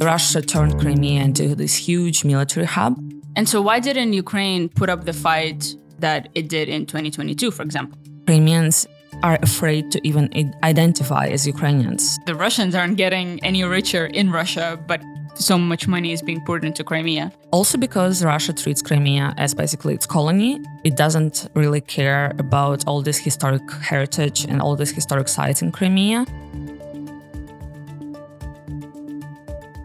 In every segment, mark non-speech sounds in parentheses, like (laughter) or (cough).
Russia turned Crimea into this huge military hub. And so, why didn't Ukraine put up the fight that it did in 2022, for example? Crimeans are afraid to even identify as Ukrainians. The Russians aren't getting any richer in Russia, but so much money is being poured into Crimea. Also, because Russia treats Crimea as basically its colony, it doesn't really care about all this historic heritage and all these historic sites in Crimea.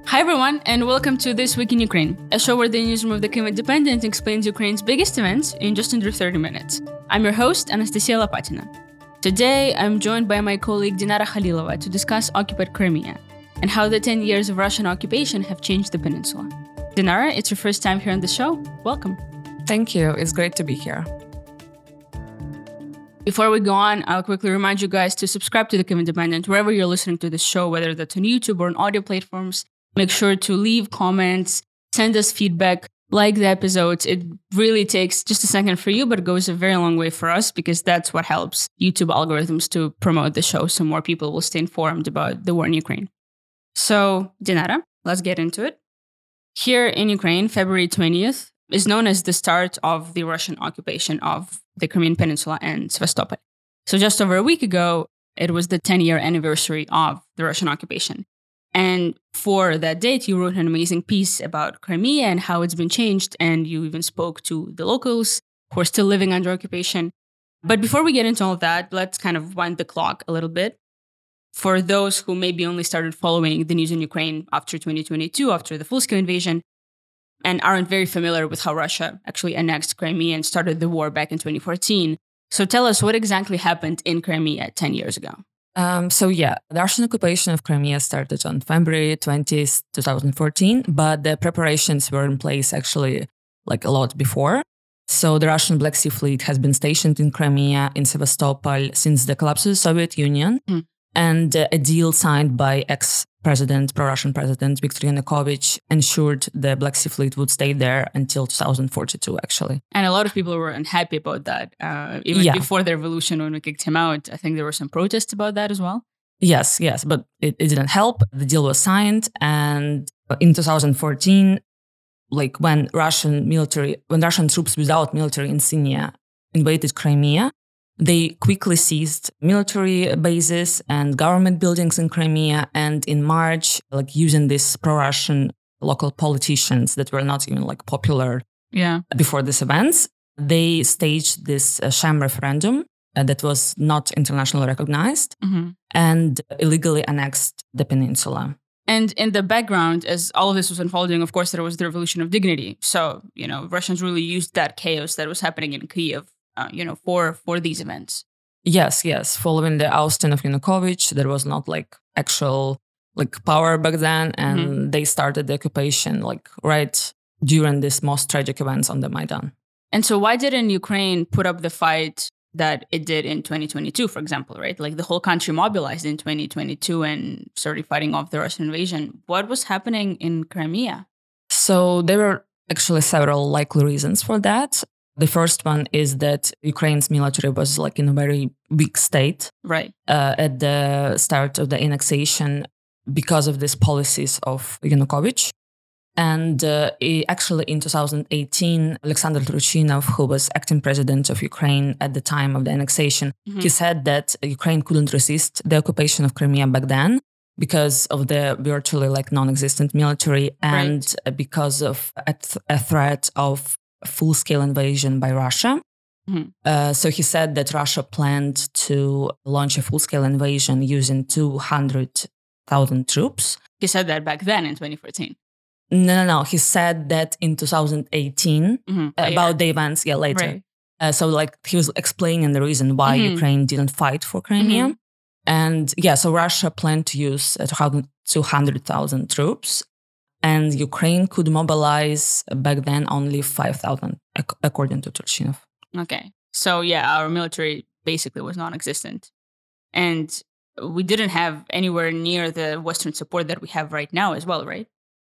Hi, everyone, and welcome to This Week in Ukraine, a show where the newsroom of the Kyiv Independent explains Ukraine's biggest events in just under 30 minutes. I'm your host, Anastasiia Lapatina. Today, I'm joined by my colleague Dinara Khalilova to discuss occupied Crimea and how the 10 years of Russian occupation have changed the peninsula. Dinara, it's your first time here on the show. Welcome. Thank you. It's great to be here. Before we go on, I'll quickly remind you guys to subscribe to the Kyiv Independent wherever you're listening to this show, whether that's on YouTube or on audio platforms. Make sure to leave comments, send us feedback, like the episodes. It really takes just a second for you, but it goes a very long way for us because that's what helps YouTube algorithms to promote the show so more people will stay informed about the war in Ukraine. So, Dinara, let's get into it. Here in Ukraine, February 20th is known as the start of the Russian occupation of the Crimean Peninsula and Sevastopol. So, just over a week ago, it was the 10 year anniversary of the Russian occupation. And for that date, you wrote an amazing piece about Crimea and how it's been changed. And you even spoke to the locals who are still living under occupation. But before we get into all that, let's kind of wind the clock a little bit for those who maybe only started following the news in Ukraine after 2022, after the full scale invasion, and aren't very familiar with how Russia actually annexed Crimea and started the war back in 2014. So tell us what exactly happened in Crimea 10 years ago. Um, so, yeah, the Russian occupation of Crimea started on February 20th, 2014, but the preparations were in place actually like a lot before. So, the Russian Black Sea Fleet has been stationed in Crimea, in Sevastopol, since the collapse of the Soviet Union. Mm and uh, a deal signed by ex president, pro Russian president Viktor Yanukovych ensured the Black Sea Fleet would stay there until 2042, actually. And a lot of people were unhappy about that. Uh, even yeah. before the revolution, when we kicked him out, I think there were some protests about that as well. Yes, yes, but it, it didn't help. The deal was signed. And in 2014, like when Russian military, when Russian troops without military insignia invaded Crimea, they quickly seized military bases and government buildings in Crimea. And in March, like using these pro Russian local politicians that were not even like popular yeah. before these events, they staged this uh, sham referendum uh, that was not internationally recognized mm-hmm. and illegally annexed the peninsula. And in the background, as all of this was unfolding, of course, there was the revolution of dignity. So, you know, Russians really used that chaos that was happening in Kyiv uh, you know, for for these events. Yes, yes. Following the ousting of Yanukovych, there was not like actual like power back then, and mm-hmm. they started the occupation like right during these most tragic events on the Maidan. And so, why didn't Ukraine put up the fight that it did in 2022, for example, right? Like the whole country mobilized in 2022 and started fighting off the Russian invasion. What was happening in Crimea? So there were actually several likely reasons for that. The first one is that Ukraine's military was like in a very weak state right uh, at the start of the annexation because of these policies of Yanukovych. And uh, actually, in 2018, Alexander Turchinov, who was acting president of Ukraine at the time of the annexation, mm-hmm. he said that Ukraine couldn't resist the occupation of Crimea back then because of the virtually like non-existent military and right. because of a, th- a, threat of full scale invasion by Russia. Mm-hmm. Uh, so he said that Russia planned to launch a full scale invasion using 200,000 troops. He said that back then in 2014. No, no, no. He said that in 2018 mm-hmm. about the events, yeah, later. Right. Uh, so, like, he was explaining the reason why mm-hmm. Ukraine didn't fight for Crimea. Mm-hmm. And yeah, so Russia planned to use uh, 200,000 troops and Ukraine could mobilize back then only 5,000, according to Turchinov. Okay. So, yeah, our military basically was non existent. And we didn't have anywhere near the Western support that we have right now as well, right?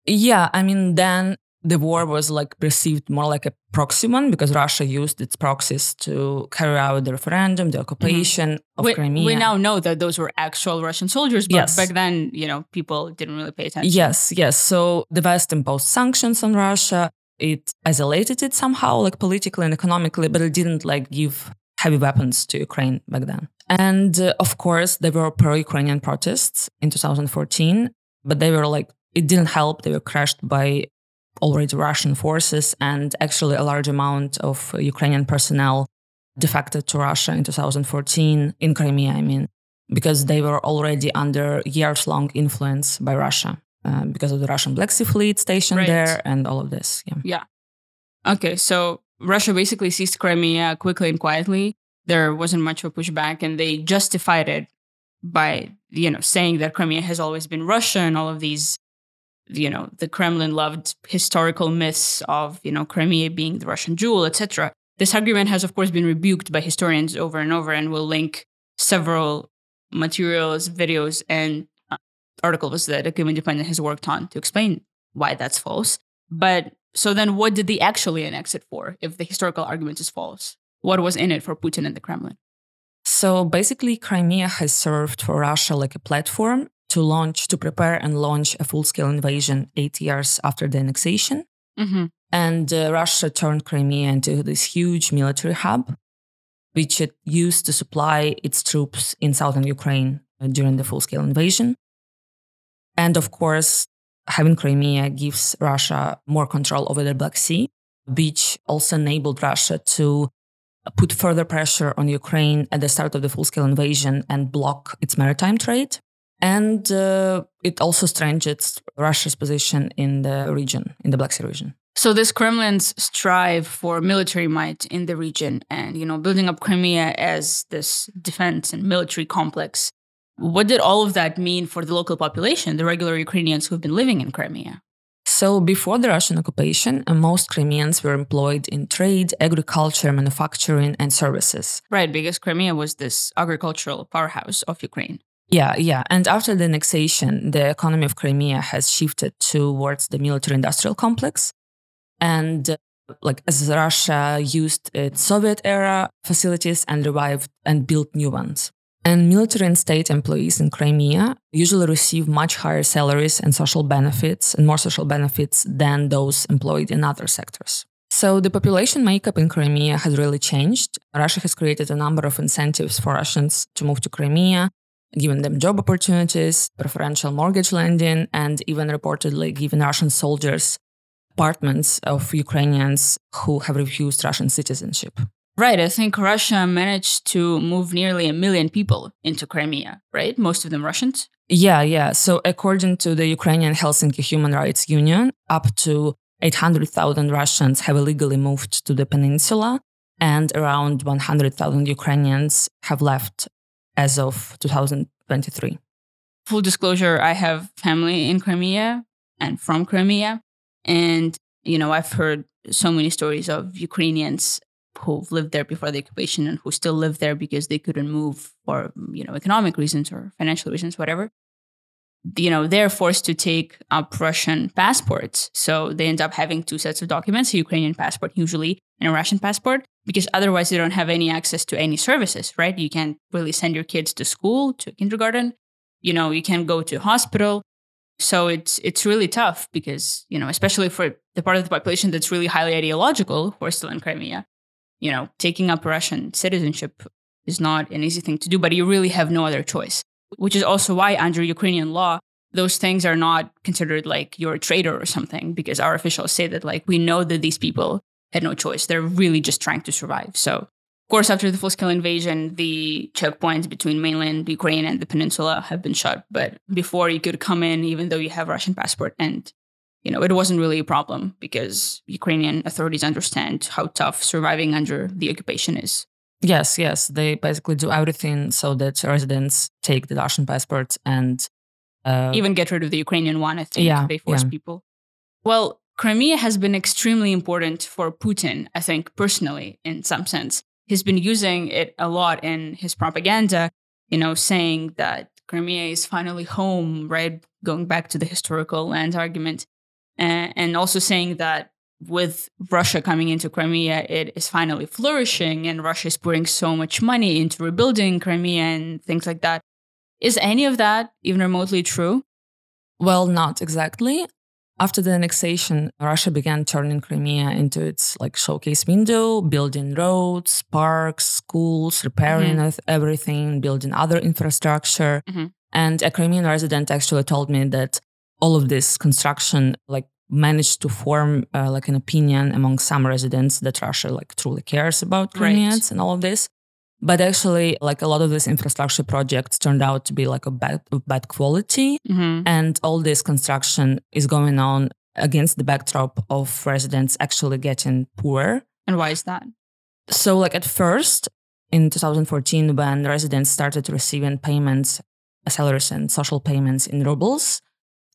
Yeah. I mean, then the war was like perceived more like a proxy one because Russia used its proxies to carry out the referendum, the occupation mm-hmm. of we, Crimea. We now know that those were actual Russian soldiers, but yes. back then, you know, people didn't really pay attention. Yes, yes. So the West imposed sanctions on Russia. It isolated it somehow, like politically and economically, but it didn't like give heavy weapons to Ukraine back then. And uh, of course, there were pro-Ukrainian protests in 2014, but they were like it didn't help. They were crushed by already Russian forces, and actually a large amount of Ukrainian personnel defected to Russia in 2014 in Crimea. I mean, because they were already under years-long influence by Russia uh, because of the Russian Black Sea Fleet stationed right. there and all of this. Yeah. Yeah. Okay, so Russia basically seized Crimea quickly and quietly. There wasn't much of a pushback, and they justified it by you know saying that Crimea has always been Russia and all of these you know the Kremlin loved historical myths of you know Crimea being the Russian jewel, etc. This argument has of course been rebuked by historians over and over, and we'll link several materials, videos, and uh, articles that Kyiv Independent has worked on to explain why that's false. But so then, what did they actually annex it for? If the historical argument is false, what was in it for Putin and the Kremlin? So basically, Crimea has served for Russia like a platform to launch, to prepare and launch a full scale invasion eight years after the annexation. Mm-hmm. And uh, Russia turned Crimea into this huge military hub, which it used to supply its troops in southern Ukraine during the full scale invasion. And of course, having Crimea gives Russia more control over the Black Sea, which also enabled Russia to put further pressure on Ukraine at the start of the full scale invasion and block its maritime trade. And uh, it also strengthens Russia's position in the region, in the Black Sea region. So this Kremlin's strive for military might in the region and you know building up Crimea as this defense and military complex. What did all of that mean for the local population, the regular Ukrainians who've been living in Crimea? So before the Russian occupation, uh, most Crimeans were employed in trade, agriculture, manufacturing, and services. Right, because Crimea was this agricultural powerhouse of Ukraine. Yeah, yeah. And after the annexation, the economy of Crimea has shifted towards the military industrial complex. And uh, like as Russia used its Soviet era facilities and revived and built new ones. And military and state employees in Crimea usually receive much higher salaries and social benefits and more social benefits than those employed in other sectors. So the population makeup in Crimea has really changed. Russia has created a number of incentives for Russians to move to Crimea giving them job opportunities, preferential mortgage lending, and even reportedly giving Russian soldiers apartments of Ukrainians who have refused Russian citizenship. Right. I think Russia managed to move nearly a million people into Crimea, right? Most of them Russians. Yeah, yeah. So, according to the Ukrainian Helsinki Human Rights Union, up to 800,000 Russians have illegally moved to the peninsula, and around 100,000 Ukrainians have left as of 2023. Full disclosure, I have family in Crimea and from Crimea. And, you know, I've heard so many stories of Ukrainians who've lived there before the occupation and who still live there because they couldn't move for, you know, economic reasons or financial reasons, whatever you know they're forced to take up russian passports so they end up having two sets of documents a ukrainian passport usually and a russian passport because otherwise they don't have any access to any services right? You can't really send your kids to school to kindergarten. You know you can't go to hospital. So it's it's really tough because you know especially for the part of the population that's really highly ideological who are still in crimea you know taking up russian citizenship is not an easy thing to do but you really have no other choice which is also why under Ukrainian law, those things are not considered like you're a traitor or something, because our officials say that like we know that these people had no choice. They're really just trying to survive. So, of course, after the full scale invasion, the checkpoints between mainland Ukraine and the peninsula have been shut. But before you could come in, even though you have a Russian passport, and you know, it wasn't really a problem because Ukrainian authorities understand how tough surviving under the occupation is. Yes, yes. They basically do everything so that residents take the Russian passport and uh, even get rid of the Ukrainian one. I think yeah, they force yeah. people. Well, Crimea has been extremely important for Putin, I think, personally, in some sense. He's been using it a lot in his propaganda, you know, saying that Crimea is finally home, right? Going back to the historical land argument. and, also saying that with Russia coming into Crimea, it is finally flourishing, and Russia is putting so much money into rebuilding Crimea and things like that. Is any of that even remotely true? Well, not exactly. After the annexation, Russia began turning Crimea into its like showcase window, building roads, parks, schools, repairing Mhm. everything, building other infrastructure. Mhm. And a Crimean resident actually told me that all of this construction like managed to form uh, like an opinion among some residents that Russia like truly cares about Right. Crimeans and all of this. But actually, like a lot of these infrastructure projects turned out to be like a bad, bad quality Mm-hmm. and all this construction is going on against the backdrop of residents actually getting poorer. And why is that? So, like at first in 2014, when residents started receiving payments, salaries and social payments in rubles,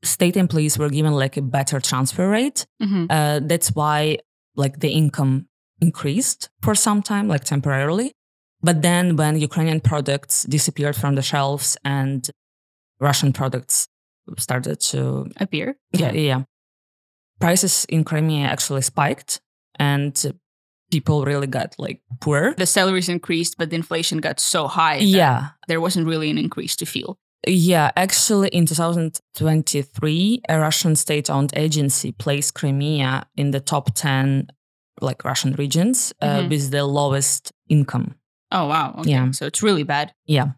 state employees were given like a better transfer rate. Mm-hmm. Uh, that's why like the income increased for some time, like temporarily. But then when Ukrainian products disappeared from the shelves and Russian products started to Appear. yeah, yeah. Prices in Crimea actually spiked and people really got like poor. The salaries increased, but the inflation got so high. that Yeah. There wasn't really an increase to feel. Yeah, actually, in 2023, a Russian state-owned agency placed Crimea in the top 10, like Russian regions, uh, Mhm. with the lowest income. Oh, wow. Okay. Yeah. So it's really bad. Yeah.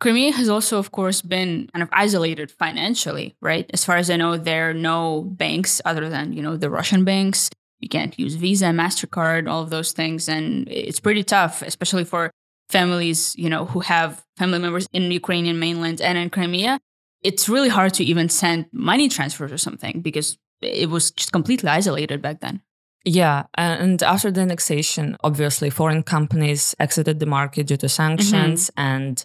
Crimea has also, of course, been kind of isolated financially, right? As far as I know, there are no banks other than, you know, the Russian banks. You can't use Visa, MasterCard, all of those things. And it's pretty tough, especially for families, you know, who have family members in the Ukrainian mainland and in Crimea. It's really hard to even send money transfers or something because it was just completely isolated back then. Yeah, and after the annexation, obviously foreign companies exited the market due to sanctions mm-hmm. and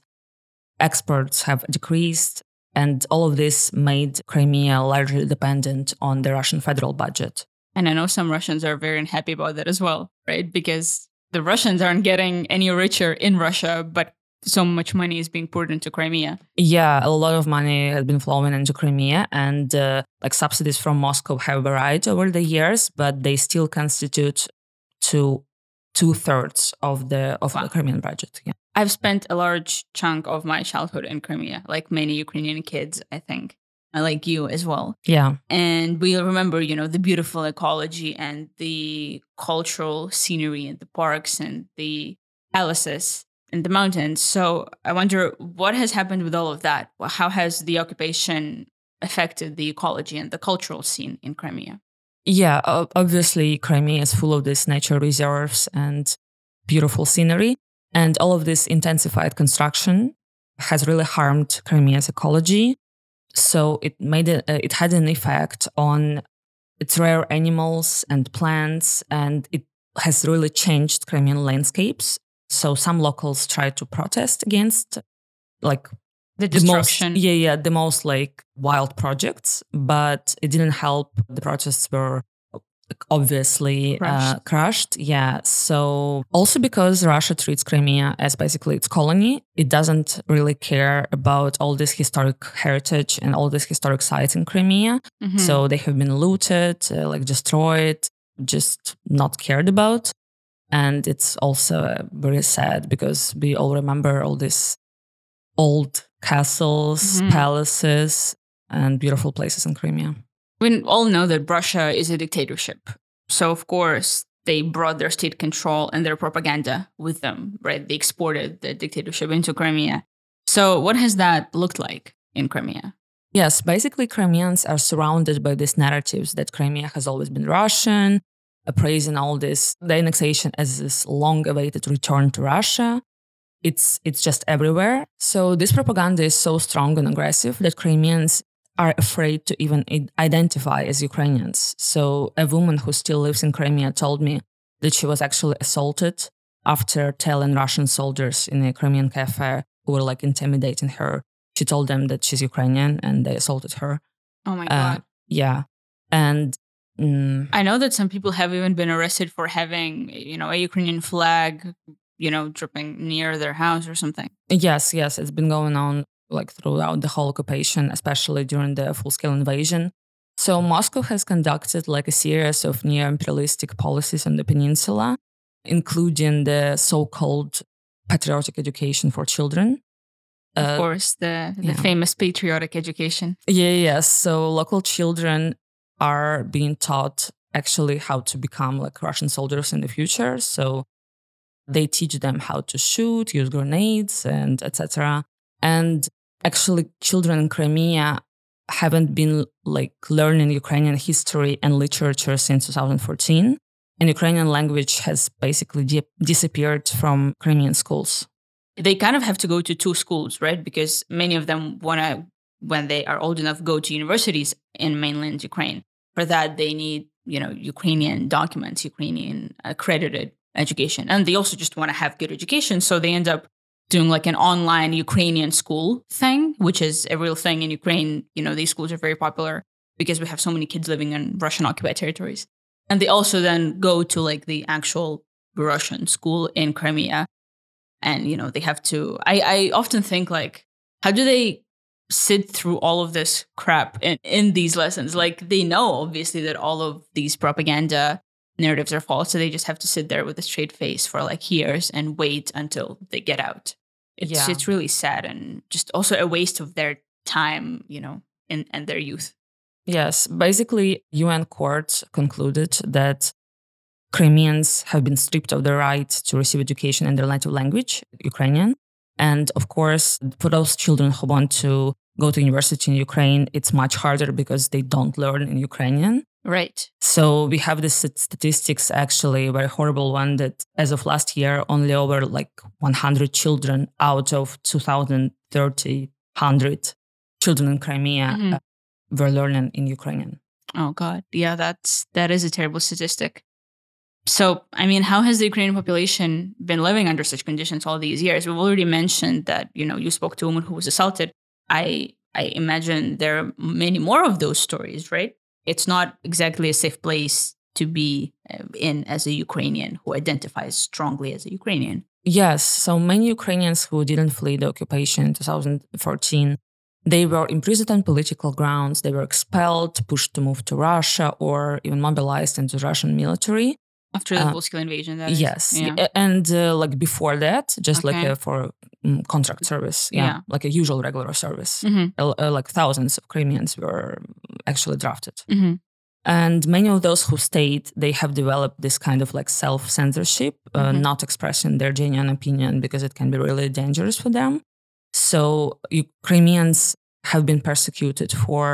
exports have decreased. And all of this made Crimea largely dependent on the Russian federal budget. And I know some Russians are very unhappy about that as well, right? Because the Russians aren't getting any richer in Russia, but so much money is being poured into Crimea. Yeah, a lot of money has been flowing into Crimea, and uh, like subsidies from Moscow have varied over the years, but they still constitute to two thirds of the of Wow. the Crimean budget. Yeah. I've spent a large chunk of my childhood in Crimea, like many Ukrainian kids, I think, like you as well. Yeah. And we remember, you know, the beautiful ecology and the cultural scenery and the parks and the palaces and the mountains. So I wonder what has happened with all of that? How has the occupation affected the ecology and the cultural scene in Crimea? Yeah, obviously, Crimea is full of these nature reserves and beautiful scenery. And all of this intensified construction has really harmed Crimea's ecology. So it made uh, it had an effect on its rare animals and plants, and it has really changed Crimean landscapes. So some locals tried to protest against, like The the destruction. most, yeah, yeah, the most like wild projects, but it didn't help. The protests were obviously Crushed. Uh, crushed. Yeah. So also because Russia treats Crimea as basically its colony, it doesn't really care about all this historic heritage and all these historic sites in Crimea. Mhm. So they have been looted, uh, like destroyed, just not cared about. And it's also uh, very sad because we all remember all these old castles, Mhm. palaces, and beautiful places in Crimea. we all know that Russia is a dictatorship. So, of course, they brought their state control and their propaganda with them, right? They exported the dictatorship into Crimea. So, what has that looked like in Crimea? Yes, basically, Crimeans are surrounded by these narratives that Crimea has always been Russian, praising all this, the annexation as this long awaited return to Russia. It's, it's just everywhere. So, this propaganda is so strong and aggressive that Crimeans are afraid to even identify as Ukrainians. So, a woman who still lives in Crimea told me that she was actually assaulted after telling Russian soldiers in a Crimean cafe who were like intimidating her she told them that she's Ukrainian and they assaulted her. Oh my Uh, God. Yeah. And mm, I know that some people have even been arrested for having, you know, a Ukrainian flag, you know, dripping near their house or something. yes, yes, it's been going on like throughout the whole occupation, especially during the full scale invasion. So Moscow has conducted like a series of neo-imperialistic policies on the peninsula, including the so-called patriotic education for children. Of Uh, course, the, the yeah. famous patriotic education. Yeah, yes. So local children are being taught actually how to become like Russian soldiers in the future. So they teach them how to shoot, use grenades, and etc. And actually, children in Crimea haven't been like learning Ukrainian history and literature since 2014. And Ukrainian language has basically di- disappeared from Crimean schools. They kind of have to go to two schools, right? Because many of them want to, when they are old enough, go to universities in mainland Ukraine. For that, they need, you know, Ukrainian documents, Ukrainian accredited education. And they also just want to have good education. So they end up doing like an online Ukrainian school thing, which is a real thing in Ukraine. You know, these schools are very popular because we have so many kids living in Russian occupied territories. And they also then go to like the actual Russian school in Crimea. And, you know, they have to, I, I often think like, how do they sit through all of this crap in, in these lessons? Like they know obviously that all of these propaganda narratives are false. So they just have to sit there with a straight face for like years and wait until they get out. It's Yeah. it's really sad and just also a waste of their time, you know, and, and their youth. Yes, basically, UN court concluded that Crimeans have been stripped of the right to receive education in their native language, Ukrainian. And of course, for those children who want to go to university in Ukraine, it's much harder because they don't learn in Ukrainian. Right. So we have this statistics, actually, a very horrible one that as of last year, only over like 100 children out of 2,030 100 children in Crimea Mhm. uh, were learning in Ukrainian. Oh God, yeah, that's that is a terrible statistic. So, I mean, how has the Ukrainian population been living under such conditions all these years? We've already mentioned that you know you spoke to a woman who was assaulted. I I imagine there are many more of those stories, right? It's not exactly a safe place to be uh, in as a Ukrainian who identifies strongly as a Ukrainian. Yes, so many Ukrainians who didn't flee the occupation in 2014, they were imprisoned on political grounds, they were expelled, pushed to move to Russia, or even mobilized into Russian military. After the Uh, full-scale invasion, that is. yes, Yeah. And uh, like before that, just like Okay. uh, for mm, contract service, yeah, Yeah. like a usual regular service. Mhm. Uh, like thousands of Crimeans were actually drafted. Mhm. And many of those who stayed, they have developed this kind of like self censorship, uh, Mhm. not expressing their genuine opinion because it can be really dangerous for them. So Ukrainians have been persecuted for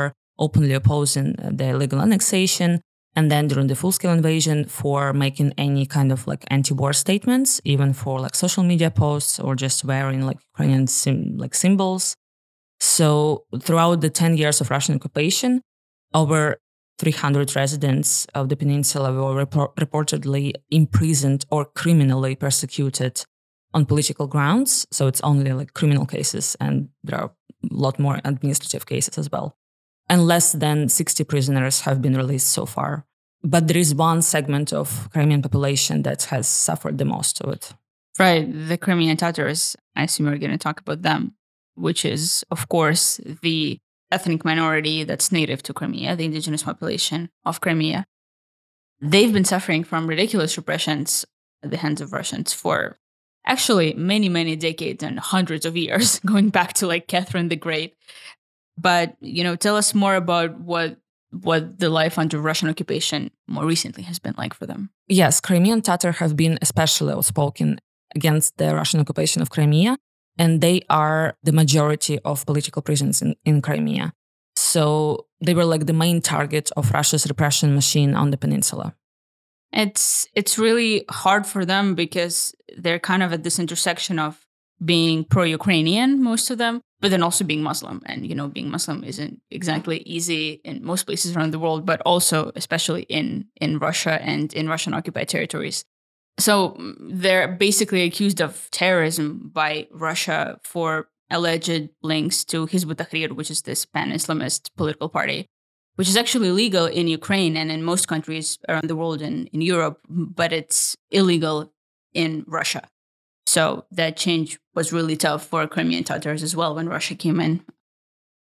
openly opposing the illegal annexation. And then during the full scale invasion, for making any kind of like anti war statements, even for like social media posts or just wearing like Ukrainian sim- like symbols. So throughout the 10 years of Russian occupation, over 300 residents of the peninsula were repor- reportedly imprisoned or criminally persecuted on political grounds. So it's only like criminal cases, and there are a lot more administrative cases as well. And less than 60 prisoners have been released so far. But there is one segment of Crimean population that has suffered the most of it. Right, the Crimean Tatars. I assume we're going to talk about them, which is, of course, the ethnic minority that's native to Crimea, the indigenous population of Crimea. They've been suffering from ridiculous repressions at the hands of Russians for actually many, many decades and hundreds of years, (laughs) going back to like Catherine the Great. But you know, tell us more about what what the life under Russian occupation more recently has been like for them. Yes, Crimean Tatar have been especially outspoken against the Russian occupation of Crimea, and they are the majority of political prisoners in, in Crimea. So they were like the main target of Russia's repression machine on the peninsula. It's it's really hard for them because they're kind of at this intersection of being pro-Ukrainian, most of them, but then also being Muslim. And you know, being Muslim isn't exactly easy in most places around the world, but also especially in in Russia and in Russian occupied territories. So mm, they're basically accused of terrorism by Russia for alleged links to Hizb ut-Tahrir, which is this pan-Islamist political party which is actually legal in Ukraine and in most countries around the world and in Europe, but it's illegal in Russia. So that change was really tough for Crimean Tatars as well when Russia came in.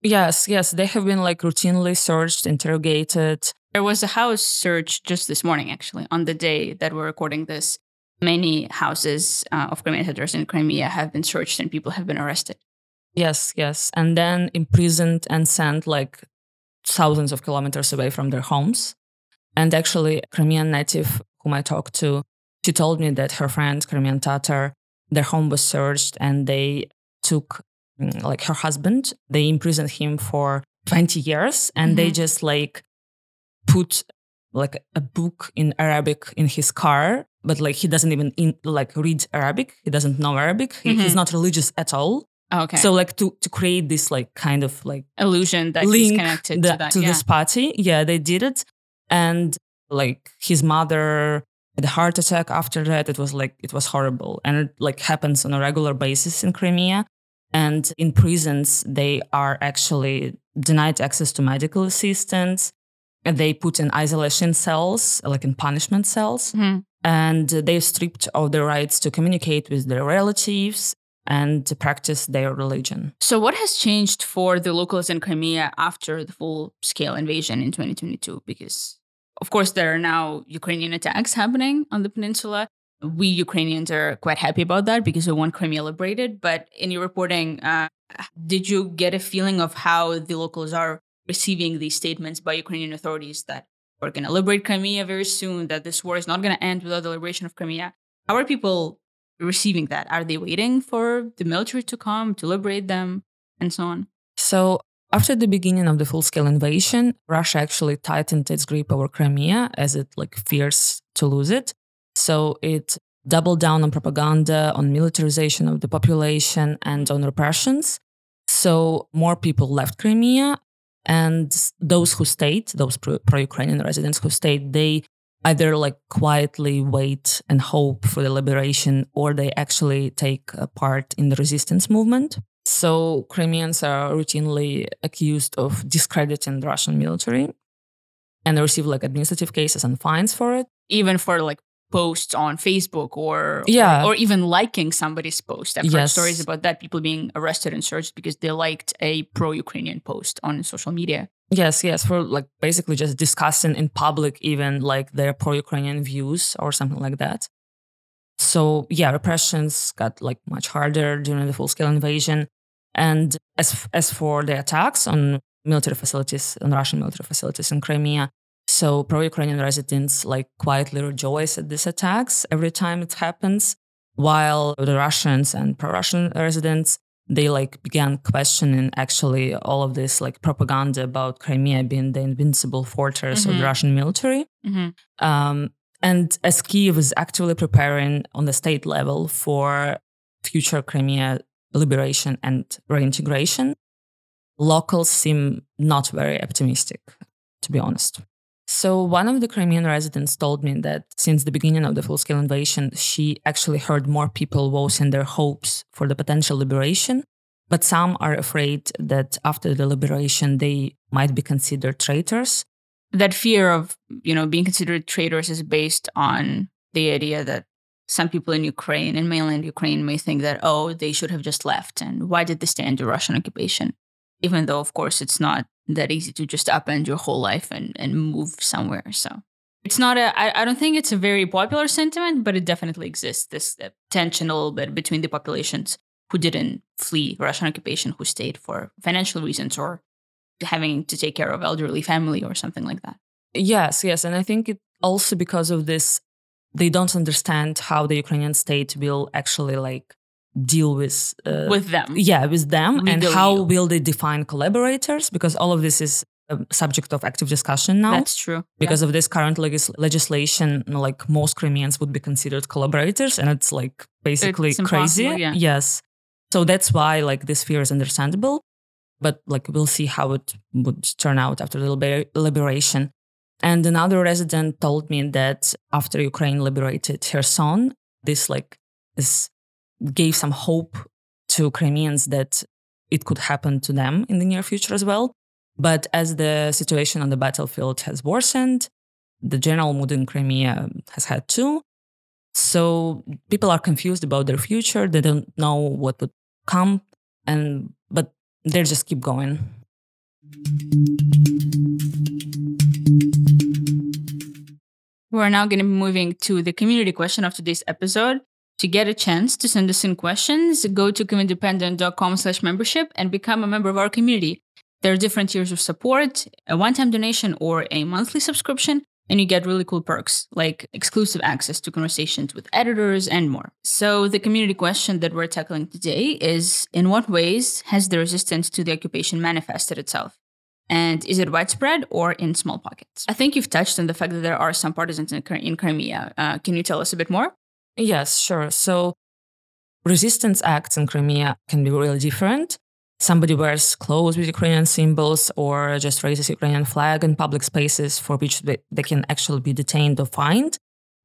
Yes, yes. They have been like routinely searched, interrogated. There was a house search just this morning, actually, on the day that we're recording this. Many houses uh, of Crimean Tatars in Crimea have been searched and people have been arrested. Yes, yes. And then imprisoned and sent like thousands of kilometers away from their homes. And actually, a Crimean native whom I talked to, she told me that her friend, Crimean Tatar, their home was searched and they took mm, like her husband, they imprisoned him for 20 years and mm-hmm. they just like put like a book in Arabic in his car, but like he doesn't even in, like read Arabic. He doesn't know Arabic. Mm-hmm. He's not religious at all. Okay. So like to to create this like kind of like illusion that he's connected the, to that to yeah. this party. Yeah, they did it, and like his mother had a heart attack after that. It was like it was horrible, and it like happens on a regular basis in Crimea. And in prisons, they are actually denied access to medical assistance. And they put in isolation cells, like in punishment cells. Mm-hmm. And they're stripped of their rights to communicate with their relatives and to practice their religion. So, what has changed for the locals in Crimea after the full scale invasion in 2022? Because, of course, there are now Ukrainian attacks happening on the peninsula. We Ukrainians are quite happy about that because we want Crimea liberated. But in your reporting, uh, did you get a feeling of how the locals are receiving these statements by Ukrainian authorities that we're going to liberate Crimea very soon, that this war is not going to end without the liberation of Crimea? How are people receiving that? Are they waiting for the military to come to liberate them and so on? So, after the beginning of the full-scale invasion, Russia actually tightened its grip over Crimea as it like fears to lose it. So it doubled down on propaganda, on militarization of the population, and on repressions. So more people left Crimea, and those who stayed, those pro-Ukrainian residents who stayed, they either like quietly wait and hope for the liberation or they actually take part in the resistance movement. So Crimeans are routinely accused of discrediting the Russian military and they receive like administrative cases and fines for it. Even for like posts on Facebook or yeah. or, or even liking somebody's post. I've yes. heard stories about that, people being arrested and searched because they liked a pro-Ukrainian post on social media. Yes, yes, for like basically just discussing in public even like their pro-Ukrainian views or something like that. So yeah, repressions got like much harder during the full-scale invasion. And as as for the attacks on military facilities, on Russian military facilities in Crimea, so pro-Ukrainian residents like quietly rejoice at these attacks every time it happens, while the Russians and pro-Russian residents they like began questioning actually all of this like propaganda about Crimea being the invincible fortress mm-hmm. of the mm-hmm. Russian military. Mm-hmm. Um, and as Kyiv is actively preparing on the state level for future Crimea liberation and reintegration, locals seem not very optimistic, to be honest. So, one of the Crimean residents told me that since the beginning of the full scale invasion, she actually heard more people voicing their hopes for the potential liberation. But some are afraid that after the liberation, they might be considered traitors. That fear of, you know, being considered traitors is based on the idea that some people in Ukraine, in mainland Ukraine, may think that, oh, they should have just left. And why did they stay under Russian occupation? Even though, of course, it's not that easy to just upend your whole life and, and move somewhere. So it's not a, I, I don't think it's a very popular sentiment, but it definitely exists. This uh, tension a little bit between the populations who didn't flee Russian occupation, who stayed for financial reasons or having to take care of elderly family or something like that. Yes, yes. And I think it also because of this, they don't understand how the Ukrainian state will actually like deal with uh, with them. yeah with them and how will they define collaborators? Because all of this is a subject of active discussion now. That's true. Because yeah. of this current legis- legislation like most crimeans would be considered collaborators and it's like basically it's crazy. yeah. yes. So that's why like this fear is understandable. But like we'll see how it would turn out after the liber- liberation and another resident told me that after ukraine liberated Kherson, this like gave some hope to Crimeans that it could happen to them in the near future as well. But as the situation on the battlefield has worsened, the general mood in Crimea has had too. So people are confused about their future. They don't know what would come, and but they just keep going. We're now going to be moving to the community question of today's episode. To get a chance to send us in questions, go to kyivindependent.com slash membership and become a member of our community. There are different tiers of support, a one-time donation or a monthly subscription, and you get really cool perks like exclusive access to conversations with editors and more. So the community question that we're tackling today is in what ways has the resistance to the occupation manifested itself? And is it widespread or in small pockets? I think you've touched on the fact that there are some partisans in, in Crimea. Uh, can you tell us a bit more? Yes, sure. So resistance acts in Crimea can be really different. Somebody wears clothes with Ukrainian symbols or just raises Ukrainian flag in public spaces for which they, they can actually be detained or fined.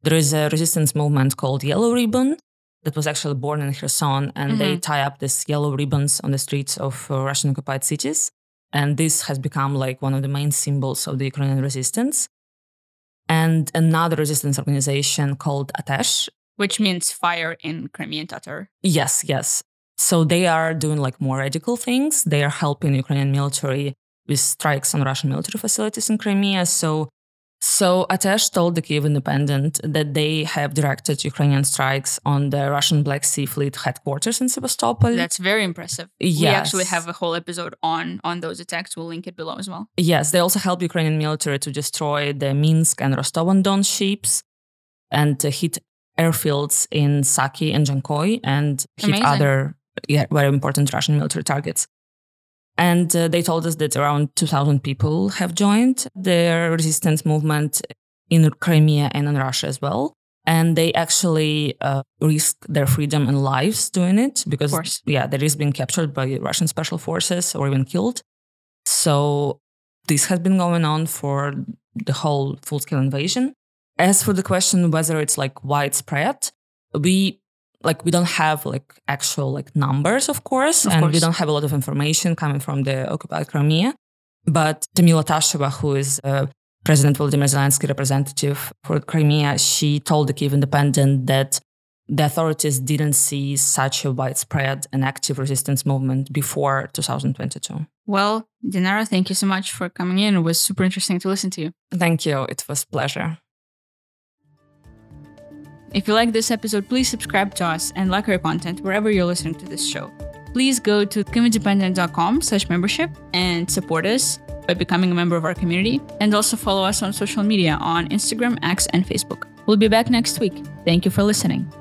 There is a resistance movement called Yellow Ribbon that was actually born in Kherson, and mm-hmm. they tie up these yellow ribbons on the streets of uh, Russian occupied cities. And this has become like one of the main symbols of the Ukrainian resistance. And another resistance organization called Atesh. Which means fire in Crimean Tatar. Yes, yes. So they are doing like more radical things. They are helping Ukrainian military with strikes on Russian military facilities in Crimea. So so Atesh told the Kyiv Independent that they have directed Ukrainian strikes on the Russian Black Sea Fleet headquarters in Sevastopol. That's very impressive. Yes. We actually have a whole episode on on those attacks. We'll link it below as well. Yes, they also helped Ukrainian military to destroy the Minsk and Rostov-on-Don ships and hit airfields in Saki and Dzhankoi and hit Amazing. other yeah, very important Russian military targets. And uh, they told us that around 2,000 people have joined the resistance movement in Crimea and in Russia as well. And they actually uh, risk their freedom and lives doing it because, yeah, they risk being captured by Russian special forces or even killed. So this has been going on for the whole full scale invasion. As for the question whether it's like widespread, we like we don't have like actual like numbers, of course, of and course. we don't have a lot of information coming from the occupied Crimea. But Tamila Tasheva, who is uh, President Volodymyr Zelensky representative for Crimea, she told the Kyiv Independent that the authorities didn't see such a widespread and active resistance movement before 2022. Well, Dinara, thank you so much for coming in. It was super interesting to listen to you. Thank you. It was pleasure. If you like this episode, please subscribe to us and like our content wherever you're listening to this show. Please go to kyivindependent.com slash membership and support us by becoming a member of our community and also follow us on social media on Instagram, X, and Facebook. We'll be back next week. Thank you for listening.